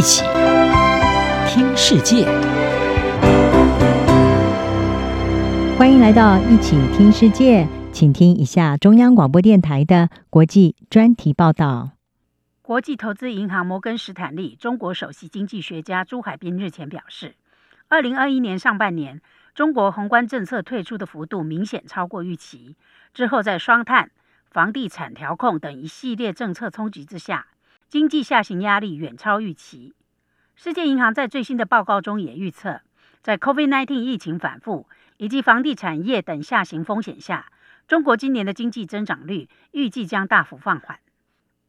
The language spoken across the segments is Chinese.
一起听世界，欢迎来到一起听世界，请听一下中央广播电台的国际专题报道。国际投资银行摩根士坦利中国首席经济学家朱海斌日前表示，二零二一年上半年，中国宏观政策退出的幅度明显超过预期。之后，在双碳、房地产调控等一系列政策冲击之下，经济下行压力远超预期。世界银行在最新的报告中也预测，在 COVID-19 疫情反复以及房地产业等下行风险下，中国今年的经济增长率预计将大幅放缓。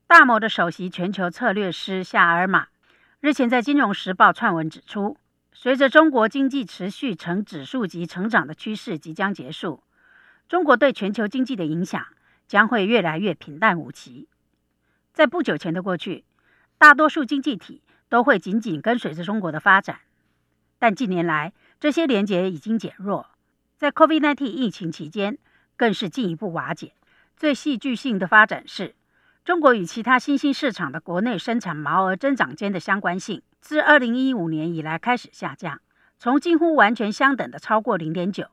大摩的首席全球策略师夏尔马日前在《金融时报》撰文指出，随着中国经济持续呈指数级成长的趋势即将结束，中国对全球经济的影响将会越来越平淡无奇。在不久前的过去，大多数经济体都会紧紧跟随着中国的发展，但近年来这些连结已经减弱，在 COVID-19 疫情期间更是进一步瓦解。最戏剧性的发展是，中国与其他新兴市场的国内生产毛额增长间的相关性，自2015年以来开始下降，从几乎完全相等的超过0.9，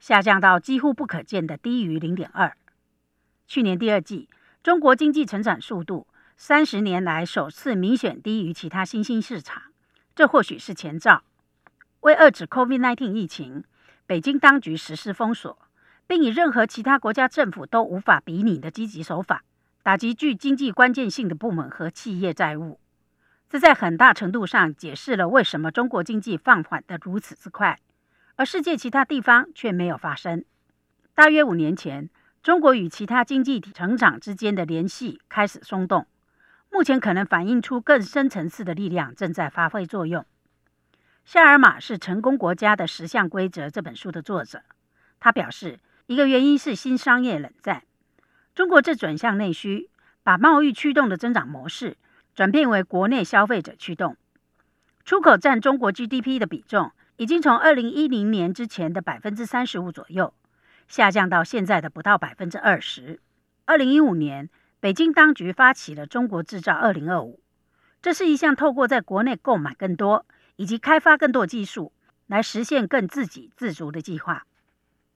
下降到几乎不可见的低于0.2。去年第二季，中国经济成长速度三十年来首次明显低于其他新兴市场，这或许是前兆。为遏制 COVID-19 疫情，北京当局实施封锁，并以任何其他国家政府都无法比拟的积极手法。打击具经济关键性的部门和企业债务，这在很大程度上解释了为什么中国经济放缓得如此之快，而世界其他地方却没有发生。大约五年前，中国与其他经济体成长之间的联系开始松动，目前可能反映出更深层次的力量正在发挥作用。夏尔马是《成功国家的十项规则》这本书的作者，他表示，一个原因是新商业冷战。中国正转向内需，把贸易驱动的增长模式转变为国内消费者驱动。出口占中国 GDP 的比重已经从二零一零年之前的百分之三十五左右，下降到现在的不到百分之二十。二零一五年，北京当局发起了“中国制造二零二五”，这是一项透过在国内购买更多以及开发更多技术来实现更自给自足的计划。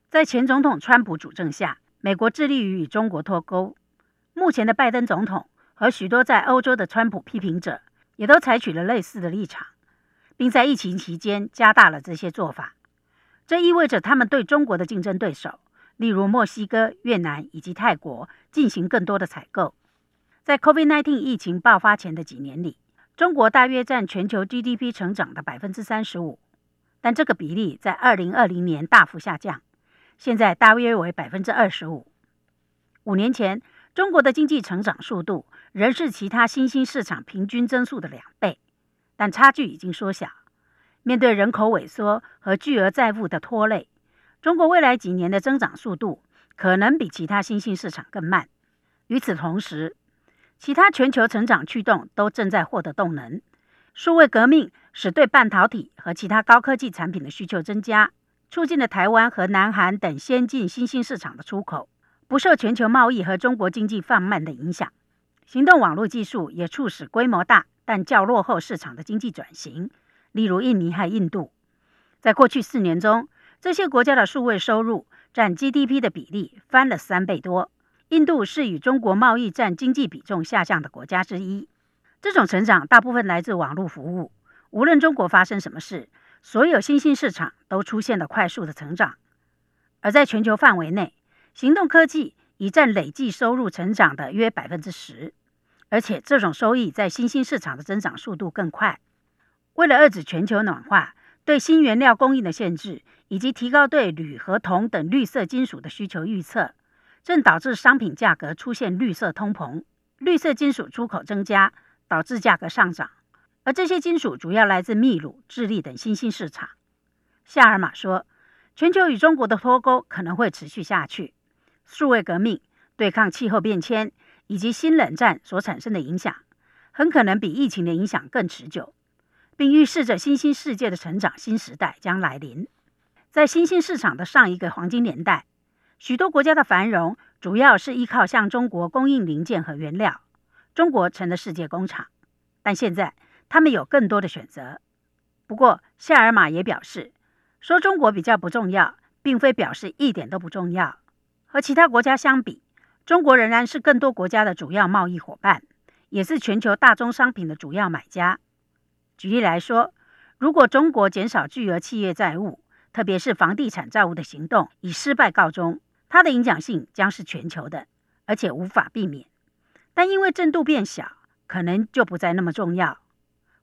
在前总统川普主政下，美国致力于与中国脱钩。目前的拜登总统和许多在欧洲的川普批评者也都采取了类似的立场，并在疫情期间加大了这些做法。这意味着他们对中国的竞争对手，例如墨西哥、越南以及泰国，进行更多的采购。在 COVID-19 疫情爆发前的几年里，中国大约占全球 GDP 成长的百分之三十五，但这个比例在二零二零年大幅下降。现在大约为百分之二十五。五年前，中国的经济成长速度仍是其他新兴市场平均增速的两倍，但差距已经缩小。面对人口萎缩和巨额债务的拖累，中国未来几年的增长速度可能比其他新兴市场更慢。与此同时，其他全球成长驱动都正在获得动能。数位革命使对半导体和其他高科技产品的需求增加。促进了台湾和南韩等先进新兴市场的出口，不受全球贸易和中国经济放慢的影响。行动网络技术也促使规模大但较落后市场的经济转型，例如印尼和印度。在过去四年中，这些国家的数位收入占 GDP 的比例翻了三倍多。印度是与中国贸易占经济比重下降的国家之一。这种成长大部分来自网络服务，无论中国发生什么事。所有新兴市场都出现了快速的成长，而在全球范围内，行动科技已占累计收入成长的约百分之十，而且这种收益在新兴市场的增长速度更快。为了遏制全球暖化、对新原料供应的限制，以及提高对铝和铜等绿色金属的需求预测，正导致商品价格出现绿色通膨，绿色金属出口增加，导致价格上涨。而这些金属主要来自秘鲁、智利等新兴市场。夏尔马说，全球与中国的脱钩可能会持续下去。数位革命、对抗气候变迁以及新冷战所产生的影响，很可能比疫情的影响更持久，并预示着新兴世界的成长新时代将来临。在新兴市场的上一个黄金年代，许多国家的繁荣主要是依靠向中国供应零件和原料，中国成了世界工厂。但现在，他们有更多的选择。不过，夏尔马也表示，说中国比较不重要，并非表示一点都不重要。和其他国家相比，中国仍然是更多国家的主要贸易伙伴，也是全球大宗商品的主要买家。举例来说，如果中国减少巨额企业债务，特别是房地产债务的行动以失败告终，它的影响性将是全球的，而且无法避免。但因为震度变小，可能就不再那么重要。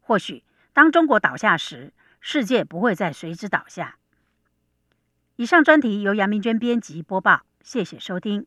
或许当中国倒下时，世界不会再随之倒下。以上专题由杨明娟编辑播报，谢谢收听。